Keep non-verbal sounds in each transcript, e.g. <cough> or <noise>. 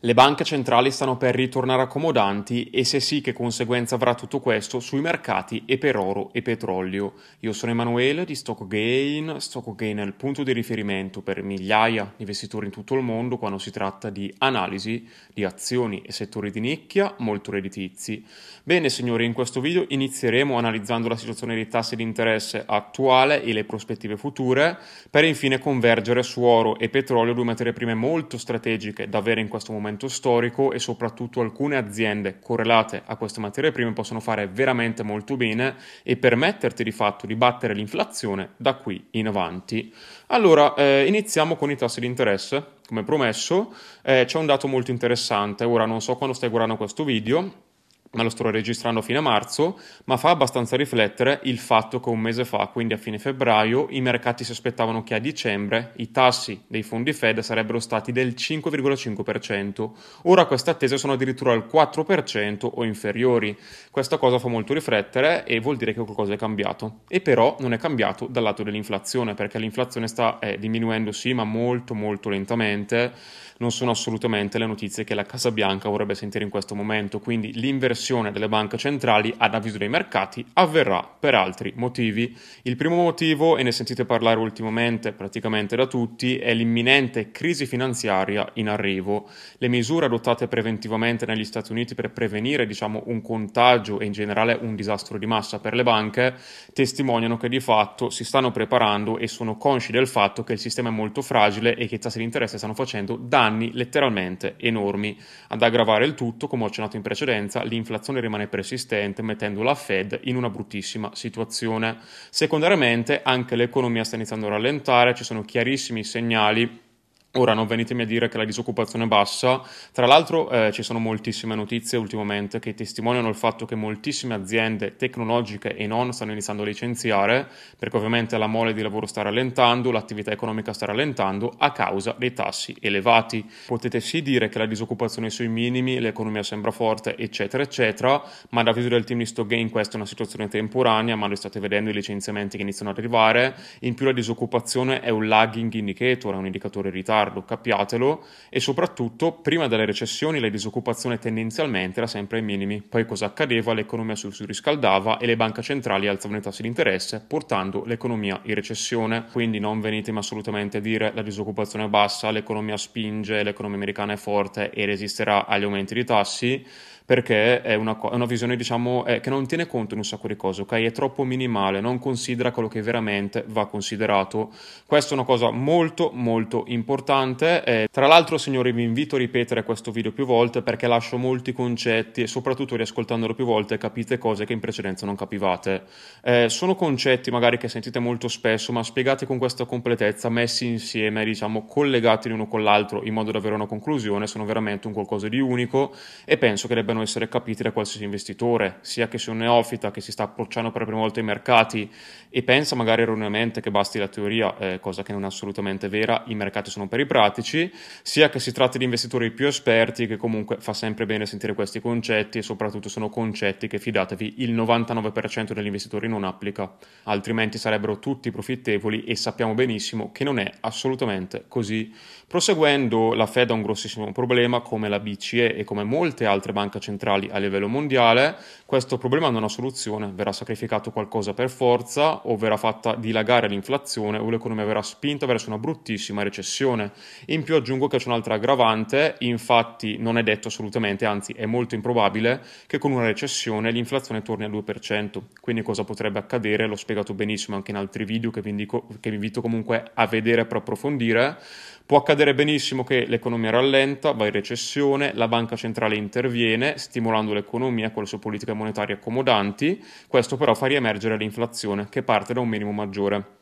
Le banche centrali stanno per ritornare accomodanti e se sì che conseguenza avrà tutto questo sui mercati e per oro e petrolio. Io sono Emanuele di StockGain. StockGain è il punto di riferimento per migliaia di investitori in tutto il mondo quando si tratta di analisi di azioni e settori di nicchia molto redditizi. Bene signori, in questo video inizieremo analizzando la situazione dei tassi di interesse attuale e le prospettive future per infine convergere su oro e petrolio, due materie prime molto strategiche da avere in questo momento momento storico e soprattutto alcune aziende correlate a queste materie prime possono fare veramente molto bene e permetterti di fatto di battere l'inflazione da qui in avanti. Allora, eh, iniziamo con i tassi di interesse. Come promesso, eh, c'è un dato molto interessante. Ora non so quando stai guardando questo video, ma lo sto registrando a fine marzo, ma fa abbastanza riflettere il fatto che un mese fa, quindi a fine febbraio, i mercati si aspettavano che a dicembre i tassi dei fondi Fed sarebbero stati del 5,5%. Ora queste attese sono addirittura al 4% o inferiori. Questa cosa fa molto riflettere e vuol dire che qualcosa è cambiato. E però non è cambiato dal lato dell'inflazione, perché l'inflazione sta eh, diminuendo sì, ma molto molto lentamente. Non sono assolutamente le notizie che la Casa Bianca vorrebbe sentire in questo momento, quindi l'inversione delle banche centrali ad avviso dei mercati avverrà per altri motivi. Il primo motivo, e ne sentite parlare ultimamente praticamente da tutti, è l'imminente crisi finanziaria in arrivo. Le misure adottate preventivamente negli Stati Uniti per prevenire diciamo, un contagio e in generale un disastro di massa per le banche testimoniano che di fatto si stanno preparando e sono consci del fatto che il sistema è molto fragile e che i tassi di interesse stanno facendo danni letteralmente enormi. Ad aggravare il tutto, come ho accennato in precedenza, l'inflazione rimane persistente, mettendo la Fed in una bruttissima situazione. Secondariamente, anche l'economia sta iniziando a rallentare, ci sono chiarissimi segnali Ora non venitemi a dire che la disoccupazione è bassa, tra l'altro eh, ci sono moltissime notizie ultimamente che testimoniano il fatto che moltissime aziende tecnologiche e non stanno iniziando a licenziare, perché ovviamente la mole di lavoro sta rallentando, l'attività economica sta rallentando a causa dei tassi elevati. Potete sì dire che la disoccupazione è sui minimi, l'economia sembra forte, eccetera, eccetera, ma da avviso del team di Stockgain questa è una situazione temporanea, ma lo state vedendo i licenziamenti che iniziano ad arrivare, in più la disoccupazione è un lagging indicator, è un indicatore in ritardo miliardo, capiatelo, e soprattutto prima delle recessioni la disoccupazione tendenzialmente era sempre ai minimi. Poi cosa accadeva? L'economia si riscaldava e le banche centrali alzavano i tassi di interesse, portando l'economia in recessione. Quindi non venitemi assolutamente a dire la disoccupazione è bassa, l'economia spinge, l'economia americana è forte e resisterà agli aumenti di tassi perché è una, è una visione diciamo, è, che non tiene conto di un sacco di cose, ok? È troppo minimale, non considera quello che veramente va considerato. Questa è una cosa molto molto importante. Eh, tra l'altro, signori, vi invito a ripetere questo video più volte perché lascio molti concetti e soprattutto riascoltandolo più volte capite cose che in precedenza non capivate. Eh, sono concetti magari che sentite molto spesso, ma spiegati con questa completezza, messi insieme, diciamo, collegati l'uno con l'altro in modo da avere una conclusione, sono veramente un qualcosa di unico e penso che debbano debbano essere capiti da qualsiasi investitore, sia che sia un neofita che si sta approcciando per la prima volta ai mercati e pensa magari erroneamente che basti la teoria, eh, cosa che non è assolutamente vera, i mercati sono per i pratici, sia che si tratti di investitori più esperti, che comunque fa sempre bene sentire questi concetti e soprattutto sono concetti che fidatevi il 99% degli investitori non applica, altrimenti sarebbero tutti profittevoli e sappiamo benissimo che non è assolutamente così. Proseguendo, la Fed ha un grossissimo problema come la BCE e come molte altre banche centrali a livello mondiale, questo problema non ha soluzione, verrà sacrificato qualcosa per forza o verrà fatta dilagare l'inflazione o l'economia verrà spinta verso una bruttissima recessione. In più aggiungo che c'è un'altra aggravante, infatti non è detto assolutamente, anzi è molto improbabile che con una recessione l'inflazione torni al 2%. Quindi cosa potrebbe accadere? L'ho spiegato benissimo anche in altri video che vi, indico, che vi invito comunque a vedere per approfondire. Può accadere benissimo che l'economia rallenta, va in recessione, la banca centrale interviene, stimolando l'economia con le sue politiche monetarie accomodanti, questo però fa riemergere l'inflazione, che parte da un minimo maggiore.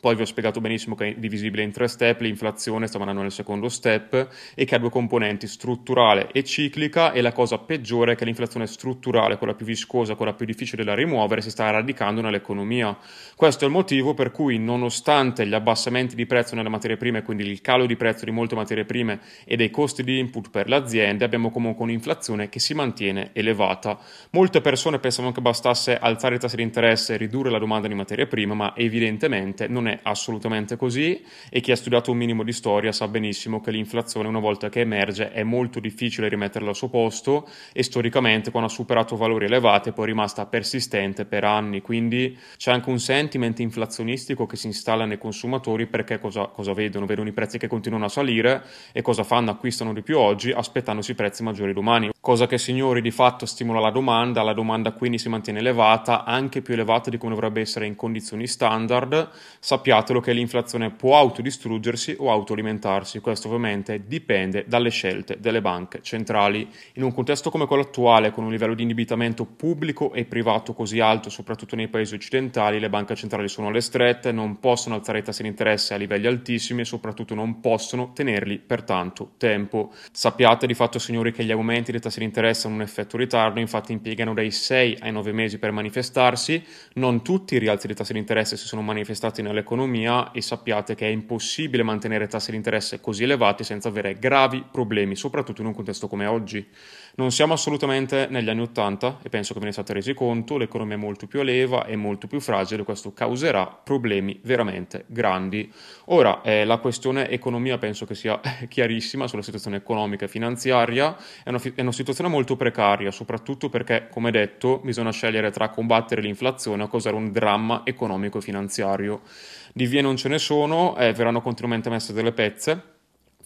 Poi vi ho spiegato benissimo che è divisibile in tre step, l'inflazione stiamo andando nel secondo step e che ha due componenti, strutturale e ciclica e la cosa peggiore è che l'inflazione strutturale, quella più viscosa, quella più difficile da rimuovere, si sta radicando nell'economia. Questo è il motivo per cui nonostante gli abbassamenti di prezzo nelle materie prime, quindi il calo di prezzo di molte materie prime e dei costi di input per le aziende, abbiamo comunque un'inflazione che si mantiene elevata. Molte persone pensavano che bastasse alzare i tassi di interesse e ridurre la domanda di materie prime, ma evidentemente non è è assolutamente così e chi ha studiato un minimo di storia sa benissimo che l'inflazione una volta che emerge è molto difficile rimetterla al suo posto e storicamente quando ha superato valori elevati è poi rimasta persistente per anni, quindi c'è anche un sentiment inflazionistico che si installa nei consumatori perché cosa, cosa vedono? Vedono i prezzi che continuano a salire e cosa fanno? Acquistano di più oggi aspettandosi prezzi maggiori domani, cosa che signori di fatto stimola la domanda, la domanda quindi si mantiene elevata, anche più elevata di come dovrebbe essere in condizioni standard, sappiatelo che l'inflazione può autodistruggersi o autoalimentarsi, questo ovviamente dipende dalle scelte delle banche centrali. In un contesto come quello attuale, con un livello di indebitamento pubblico e privato così alto, soprattutto nei paesi occidentali, le banche centrali sono alle strette, non possono alzare i tassi di interesse a livelli altissimi e soprattutto non possono tenerli per tanto tempo. Sappiate di fatto, signori, che gli aumenti dei tassi di interesse hanno un effetto ritardo, infatti impiegano dai 6 ai 9 mesi per manifestarsi, non tutti i rialzi dei tassi di interesse si sono manifestati nell'economia e sappiate che è impossibile mantenere tassi di interesse così elevati senza avere gravi problemi, soprattutto in un contesto come oggi. Non siamo assolutamente negli anni Ottanta e penso che ve ne siate resi conto, l'economia è molto più a leva, è molto più fragile, questo causerà problemi veramente grandi. Ora, eh, la questione economia penso che sia <laughs> chiarissima sulla situazione economica e finanziaria, è una, è una situazione molto precaria, soprattutto perché, come detto, bisogna scegliere tra combattere l'inflazione o causare un dramma economico e finanziario. Di vie non ce ne sono, eh, verranno continuamente messe delle pezze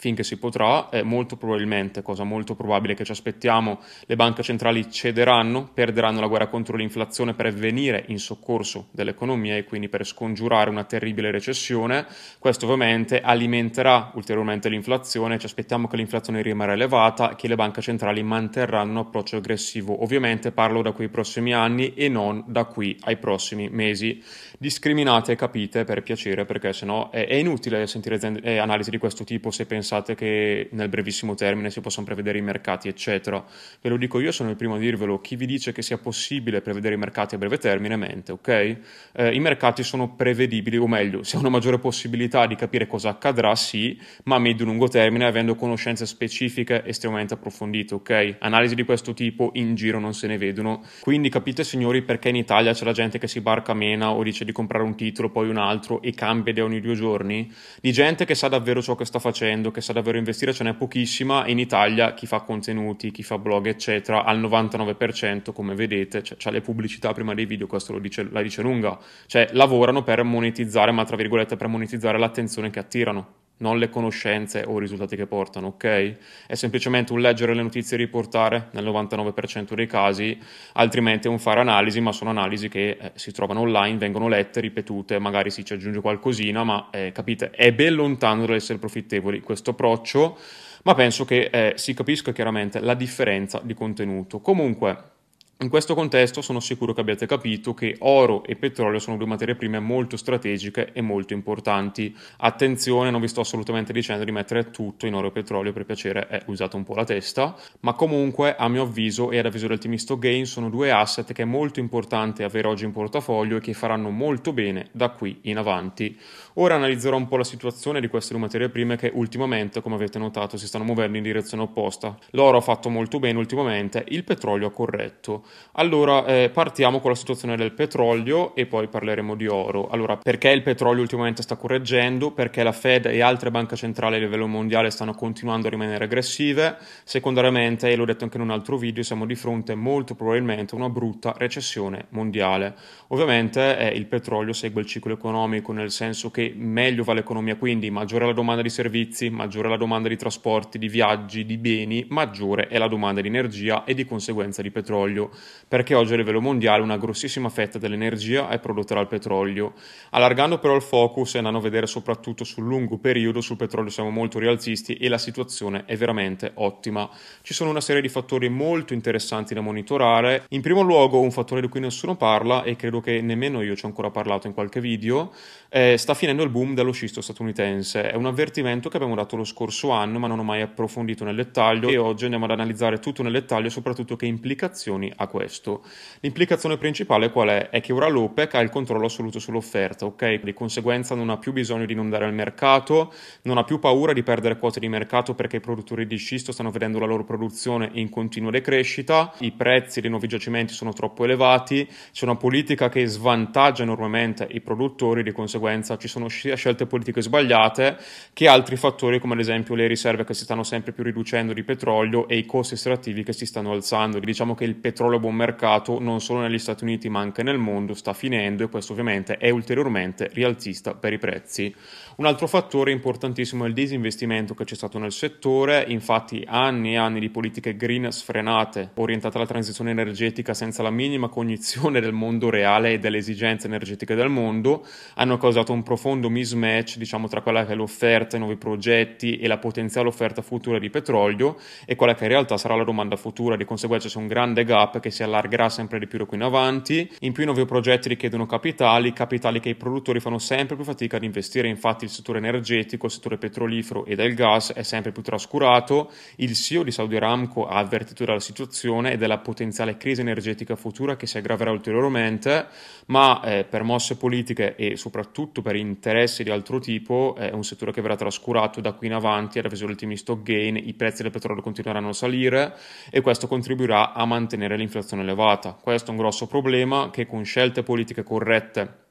finché si potrà, eh, molto probabilmente, cosa molto probabile che ci aspettiamo, le banche centrali cederanno, perderanno la guerra contro l'inflazione per venire in soccorso dell'economia e quindi per scongiurare una terribile recessione. Questo ovviamente alimenterà ulteriormente l'inflazione, ci aspettiamo che l'inflazione rimarrà elevata e che le banche centrali manterranno un approccio aggressivo. Ovviamente parlo da quei prossimi anni e non da qui ai prossimi mesi. Discriminate e capite per piacere perché sennò è, è inutile sentire eh, analisi di questo tipo se pensate pensate che nel brevissimo termine si possano prevedere i mercati, eccetera. Ve lo dico io, sono il primo a dirvelo, chi vi dice che sia possibile prevedere i mercati a breve termine mente, ok? Eh, I mercati sono prevedibili, o meglio, si ha una maggiore possibilità di capire cosa accadrà, sì, ma a medio-lungo termine avendo conoscenze specifiche estremamente approfondite, ok? Analisi di questo tipo in giro non se ne vedono. Quindi capite signori perché in Italia c'è la gente che si barca mena o dice di comprare un titolo, poi un altro e cambia idea ogni due giorni? Di gente che sa davvero ciò che sta facendo, che sa davvero investire ce n'è pochissima. In Italia chi fa contenuti, chi fa blog eccetera al 99% come vedete cioè, c'ha le pubblicità prima dei video questo dice, la dice lunga. Cioè lavorano per monetizzare ma tra virgolette per monetizzare l'attenzione che attirano non le conoscenze o i risultati che portano, ok? È semplicemente un leggere le notizie e riportare nel 99% dei casi, altrimenti è un fare analisi, ma sono analisi che eh, si trovano online, vengono lette, ripetute, magari si ci aggiunge qualcosina, ma eh, capite, è ben lontano dall'essere profittevoli questo approccio, ma penso che eh, si capisca chiaramente la differenza di contenuto. Comunque, in questo contesto sono sicuro che abbiate capito che oro e petrolio sono due materie prime molto strategiche e molto importanti. Attenzione, non vi sto assolutamente dicendo di mettere tutto in oro e petrolio, per piacere è usate un po' la testa, ma comunque a mio avviso e ad avviso del Timisto Gain sono due asset che è molto importante avere oggi in portafoglio e che faranno molto bene da qui in avanti. Ora analizzerò un po' la situazione di queste due materie prime che ultimamente, come avete notato, si stanno muovendo in direzione opposta. L'oro ha fatto molto bene ultimamente, il petrolio ha corretto. Allora, eh, partiamo con la situazione del petrolio e poi parleremo di oro. Allora, perché il petrolio ultimamente sta correggendo? Perché la Fed e altre banche centrali a livello mondiale stanno continuando a rimanere aggressive. Secondariamente, e l'ho detto anche in un altro video, siamo di fronte molto probabilmente a una brutta recessione mondiale. Ovviamente eh, il petrolio segue il ciclo economico nel senso che meglio va l'economia, quindi maggiore la domanda di servizi, maggiore la domanda di trasporti, di viaggi, di beni, maggiore è la domanda di energia e di conseguenza di petrolio, perché oggi a livello mondiale una grossissima fetta dell'energia è prodotta dal petrolio. Allargando però il focus e andando a vedere soprattutto sul lungo periodo, sul petrolio siamo molto rialzisti e la situazione è veramente ottima. Ci sono una serie di fattori molto interessanti da monitorare. In primo luogo un fattore di cui nessuno parla e credo che nemmeno io ci ho ancora parlato in qualche video, eh, sta finendo il boom dello scisto statunitense. È un avvertimento che abbiamo dato lo scorso anno, ma non ho mai approfondito nel dettaglio e oggi andiamo ad analizzare tutto nel dettaglio soprattutto che implicazioni a questo? L'implicazione principale qual è? È che ora l'OPEC ha il controllo assoluto sull'offerta, ok? Di conseguenza non ha più bisogno di inondare il mercato, non ha più paura di perdere quote di mercato perché i produttori di scisto stanno vedendo la loro produzione in continua decrescita, i prezzi dei nuovi giacimenti sono troppo elevati, c'è una politica che svantaggia enormemente i produttori, di conseguenza ci sono sia scelte politiche sbagliate che altri fattori come ad esempio le riserve che si stanno sempre più riducendo di petrolio e i costi estrattivi che si stanno alzando. Diciamo che il petrolio a buon mercato non solo negli Stati Uniti ma anche nel mondo sta finendo e questo ovviamente è ulteriormente rialzista per i prezzi. Un altro fattore importantissimo è il disinvestimento che c'è stato nel settore, infatti anni e anni di politiche green sfrenate orientate alla transizione energetica senza la minima cognizione del mondo reale e delle esigenze energetiche del mondo hanno causato un profondo mismatch diciamo, tra quella che è l'offerta, i nuovi progetti e la potenziale offerta futura di petrolio e quella che in realtà sarà la domanda futura, di conseguenza c'è un grande gap che si allargherà sempre di più da qui in avanti. In più i nuovi progetti richiedono capitali, capitali che i produttori fanno sempre più fatica ad investire, infatti il settore energetico, il settore petrolifero e del gas è sempre più trascurato. Il CEO di Saudi Aramco ha avvertito della situazione e della potenziale crisi energetica futura che si aggraverà ulteriormente, ma eh, per mosse politiche e soprattutto per interessi di altro tipo è un settore che verrà trascurato da qui in avanti, ad avviso ultimi stock gain, i prezzi del petrolio continueranno a salire e questo contribuirà a mantenere l'inflazione elevata. Questo è un grosso problema che con scelte politiche corrette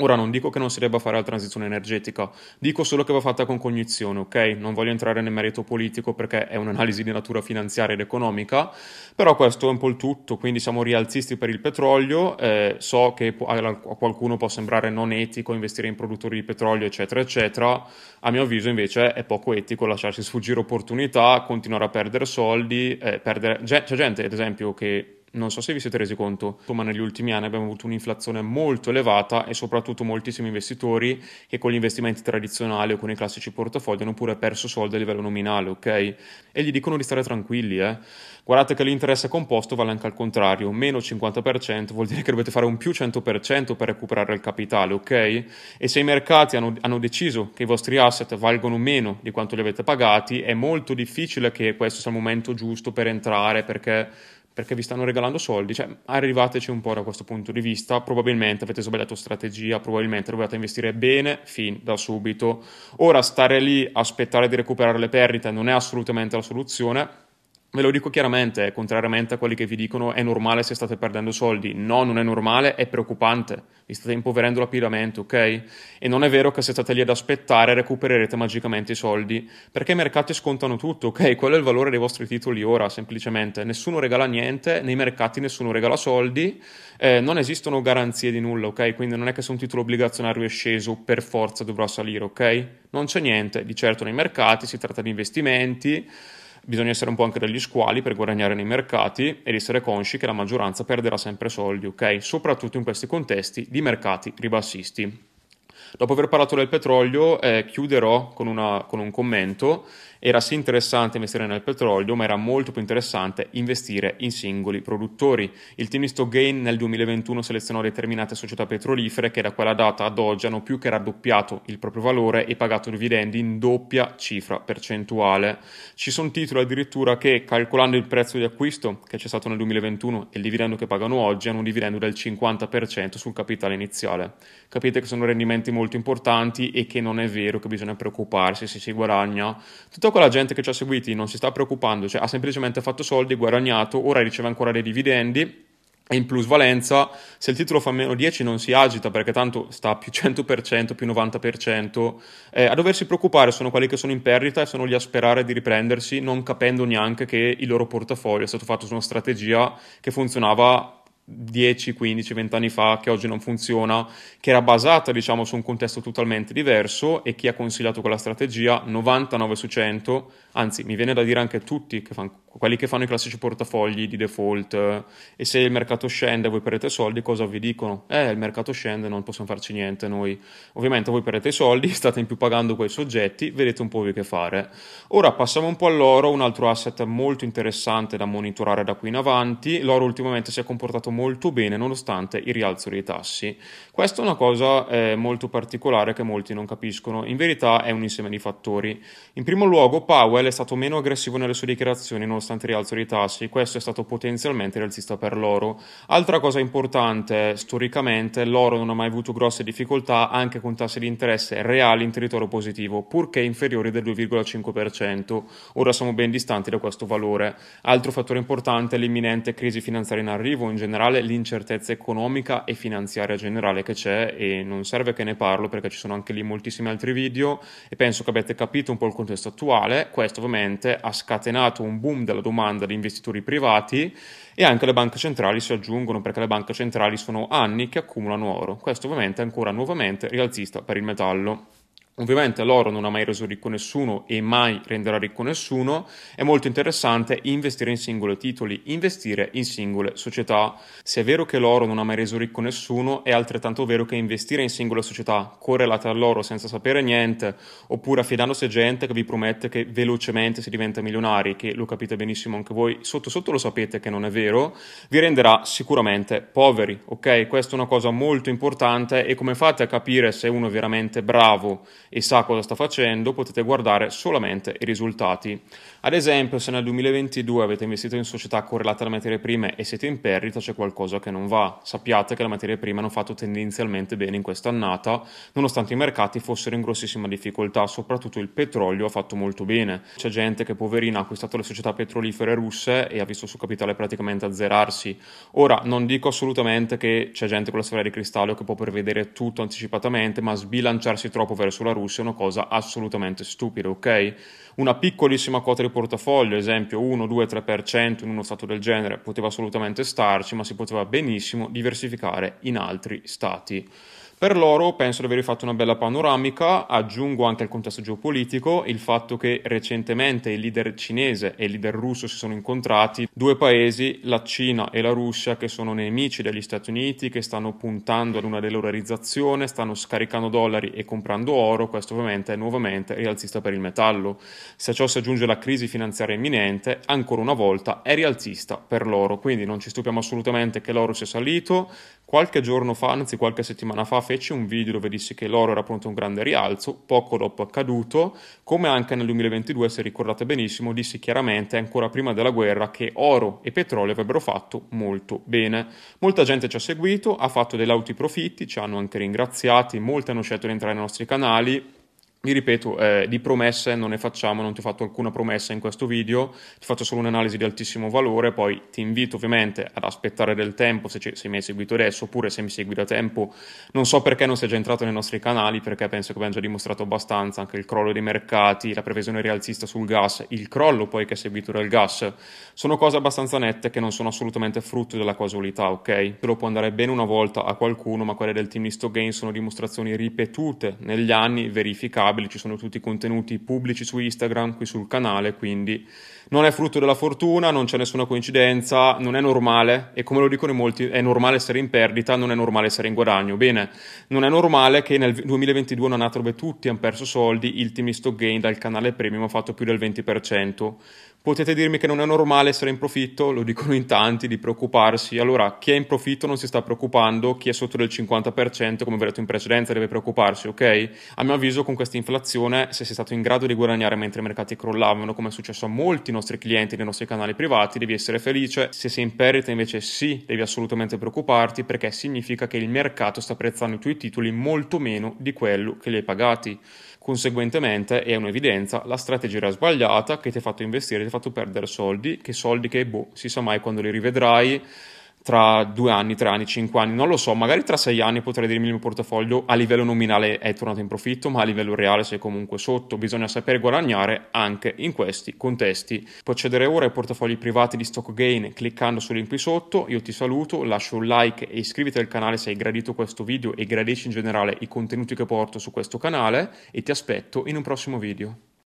Ora non dico che non si debba fare la transizione energetica, dico solo che va fatta con cognizione, ok? Non voglio entrare nel merito politico perché è un'analisi di natura finanziaria ed economica, però questo è un po' il tutto, quindi siamo rialzisti per il petrolio, eh, so che a qualcuno può sembrare non etico investire in produttori di petrolio, eccetera, eccetera, a mio avviso invece è poco etico lasciarsi sfuggire opportunità, continuare a perdere soldi, eh, perdere... c'è gente ad esempio che non so se vi siete resi conto, ma negli ultimi anni abbiamo avuto un'inflazione molto elevata e soprattutto moltissimi investitori che con gli investimenti tradizionali o con i classici portafogli hanno pure perso soldi a livello nominale, ok? E gli dicono di stare tranquilli, eh? Guardate che l'interesse composto vale anche al contrario, meno 50% vuol dire che dovete fare un più 100% per recuperare il capitale, ok? E se i mercati hanno, hanno deciso che i vostri asset valgono meno di quanto li avete pagati, è molto difficile che questo sia il momento giusto per entrare perché perché vi stanno regalando soldi, cioè arrivateci un po' da questo punto di vista, probabilmente avete sbagliato strategia, probabilmente dovete investire bene fin da subito. Ora stare lì, aspettare di recuperare le perdite non è assolutamente la soluzione, Ve lo dico chiaramente, contrariamente a quelli che vi dicono è normale se state perdendo soldi. No, non è normale, è preoccupante. Vi state impoverendo rapidamente, ok? E non è vero che se state lì ad aspettare recupererete magicamente i soldi, perché i mercati scontano tutto, ok? Quello è il valore dei vostri titoli ora, semplicemente. Nessuno regala niente, nei mercati nessuno regala soldi, eh, non esistono garanzie di nulla, ok? Quindi non è che se un titolo obbligazionario è sceso per forza dovrà salire, ok? Non c'è niente, di certo nei mercati si tratta di investimenti Bisogna essere un po' anche degli squali per guadagnare nei mercati ed essere consci che la maggioranza perderà sempre soldi, ok? Soprattutto in questi contesti di mercati ribassisti. Dopo aver parlato del petrolio, eh, chiuderò con, una, con un commento era sì interessante investire nel petrolio, ma era molto più interessante investire in singoli produttori. Il team di Stockgain nel 2021 selezionò determinate società petrolifere che da quella data ad oggi hanno più che raddoppiato il proprio valore e pagato dividendi in doppia cifra percentuale. Ci sono titoli addirittura che, calcolando il prezzo di acquisto che c'è stato nel 2021 e il dividendo che pagano oggi, hanno un dividendo del 50% sul capitale iniziale. Capite che sono rendimenti molto importanti e che non è vero che bisogna preoccuparsi se si guadagna. Tutta quella gente che ci ha seguiti non si sta preoccupando, cioè ha semplicemente fatto soldi, guadagnato, ora riceve ancora dei dividendi e in plusvalenza, se il titolo fa meno 10 non si agita perché tanto sta più 100%, più 90%, eh, a doversi preoccupare sono quelli che sono in perdita e sono lì a sperare di riprendersi non capendo neanche che il loro portafoglio è stato fatto su una strategia che funzionava 10, 15, 20 anni fa che oggi non funziona, che era basata diciamo su un contesto totalmente diverso e chi ha consigliato quella strategia 99 su 100, anzi mi viene da dire anche tutti che fanno quelli che fanno i classici portafogli di default e se il mercato scende voi perdete soldi, cosa vi dicono? Eh, il mercato scende, non possiamo farci niente noi. Ovviamente voi perdete i soldi, <laughs> state in più pagando quei soggetti, vedete un po' voi che fare. Ora passiamo un po' all'oro, un altro asset molto interessante da monitorare da qui in avanti. L'oro ultimamente si è comportato molto bene nonostante il rialzo dei tassi. Questa è una cosa eh, molto particolare che molti non capiscono. In verità è un insieme di fattori. In primo luogo, Powell è stato meno aggressivo nelle sue dichiarazioni nonostante il rialzo dei tassi. Questo è stato potenzialmente rialzista per l'oro. Altra cosa importante, storicamente, l'oro non ha mai avuto grosse difficoltà anche con tassi di interesse reali in territorio positivo, purché inferiori del 2,5%. Ora siamo ben distanti da questo valore. Altro fattore importante è l'imminente crisi finanziaria in arrivo, in generale l'incertezza economica e finanziaria generale che c'è e non serve che ne parlo perché ci sono anche lì moltissimi altri video e penso che abbiate capito un po' il contesto attuale. Questo ovviamente ha scatenato un boom della domanda di investitori privati e anche le banche centrali si aggiungono perché le banche centrali sono anni che accumulano oro. Questo ovviamente è ancora nuovamente rialzista per il metallo. Ovviamente l'oro non ha mai reso ricco nessuno e mai renderà ricco nessuno, è molto interessante investire in singoli titoli, investire in singole società. Se è vero che l'oro non ha mai reso ricco nessuno, è altrettanto vero che investire in singole società correlate all'oro senza sapere niente, oppure affidandosi a gente che vi promette che velocemente si diventa milionari, che lo capite benissimo anche voi, sotto sotto lo sapete che non è vero, vi renderà sicuramente poveri, ok? Questa è una cosa molto importante e come fate a capire se uno è veramente bravo e sa cosa sta facendo, potete guardare solamente i risultati. Ad esempio, se nel 2022 avete investito in società correlate alle materie prime e siete in perdita, c'è qualcosa che non va. Sappiate che le materie prime hanno fatto tendenzialmente bene in quest'annata, nonostante i mercati fossero in grossissima difficoltà, soprattutto il petrolio ha fatto molto bene. C'è gente che poverina ha acquistato le società petrolifere russe e ha visto il suo capitale praticamente azzerarsi. Ora, non dico assolutamente che c'è gente con la sfera di cristallo che può prevedere tutto anticipatamente, ma sbilanciarsi troppo verso la Russia è una cosa assolutamente stupida, ok? Una piccolissima quota di portafoglio, esempio 1, 2, 3% in uno stato del genere, poteva assolutamente starci, ma si poteva benissimo diversificare in altri stati. Per loro penso di aver fatto una bella panoramica, aggiungo anche il contesto geopolitico, il fatto che recentemente il leader cinese e il leader russo si sono incontrati, due paesi, la Cina e la Russia, che sono nemici degli Stati Uniti, che stanno puntando ad una dedollarizzazione, stanno scaricando dollari e comprando oro, questo ovviamente è nuovamente rialzista per il metallo. Se a ciò si aggiunge la crisi finanziaria imminente, ancora una volta è rialzista per l'oro, quindi non ci stupiamo assolutamente che l'oro sia salito, Qualche giorno fa, anzi qualche settimana fa, feci un video dove dissi che l'oro era pronto a un grande rialzo, poco dopo accaduto, come anche nel 2022, se ricordate benissimo, dissi chiaramente ancora prima della guerra che oro e petrolio avrebbero fatto molto bene. Molta gente ci ha seguito, ha fatto dei lauti profitti, ci hanno anche ringraziati, molti hanno scelto di entrare nei nostri canali, vi ripeto, eh, di promesse non ne facciamo, non ti ho fatto alcuna promessa in questo video, ti faccio solo un'analisi di altissimo valore, poi ti invito ovviamente ad aspettare del tempo se, se mi hai seguito adesso oppure se mi segui da tempo. Non so perché non sei già entrato nei nostri canali, perché penso che abbiamo già dimostrato abbastanza anche il crollo dei mercati, la previsione rialzista sul gas, il crollo poi che è seguito dal gas. Sono cose abbastanza nette che non sono assolutamente frutto della casualità, ok? Lo può andare bene una volta a qualcuno, ma quelle del team Listo Gain sono dimostrazioni ripetute negli anni, verificate stabili, ci sono tutti i contenuti pubblici su Instagram, qui sul canale, quindi non è frutto della fortuna, non c'è nessuna coincidenza, non è normale e come lo dicono in molti è normale essere in perdita, non è normale essere in guadagno. Bene, non è normale che nel 2022 una nato dove tutti hanno perso soldi, il team Stock Gain dal canale premium ha fatto più del 20%. Potete dirmi che non è normale essere in profitto, lo dicono in tanti, di preoccuparsi. Allora, chi è in profitto non si sta preoccupando, chi è sotto del 50%, come vi ho detto in precedenza, deve preoccuparsi, ok? A mio avviso, con questa inflazione, se sei stato in grado di guadagnare mentre i mercati crollavano, come è successo a molti nostri clienti nei nostri canali privati, devi essere felice. Se sei in perdita, invece, sì, devi assolutamente preoccuparti, perché significa che il mercato sta apprezzando i tuoi titoli molto meno di quello che li hai pagati. Conseguentemente è un'evidenza, la strategia era sbagliata che ti ha fatto investire, ti ha fatto perdere soldi, che soldi che boh, si sa mai quando li rivedrai tra due anni, tre anni, cinque anni, non lo so, magari tra sei anni potrei dirmi il mio portafoglio a livello nominale è tornato in profitto, ma a livello reale sei comunque sotto, bisogna sapere guadagnare anche in questi contesti. Puoi accedere ora ai portafogli privati di Stock Gain cliccando sul link qui sotto, io ti saluto, lascio un like e iscriviti al canale se hai gradito questo video e gradisci in generale i contenuti che porto su questo canale e ti aspetto in un prossimo video.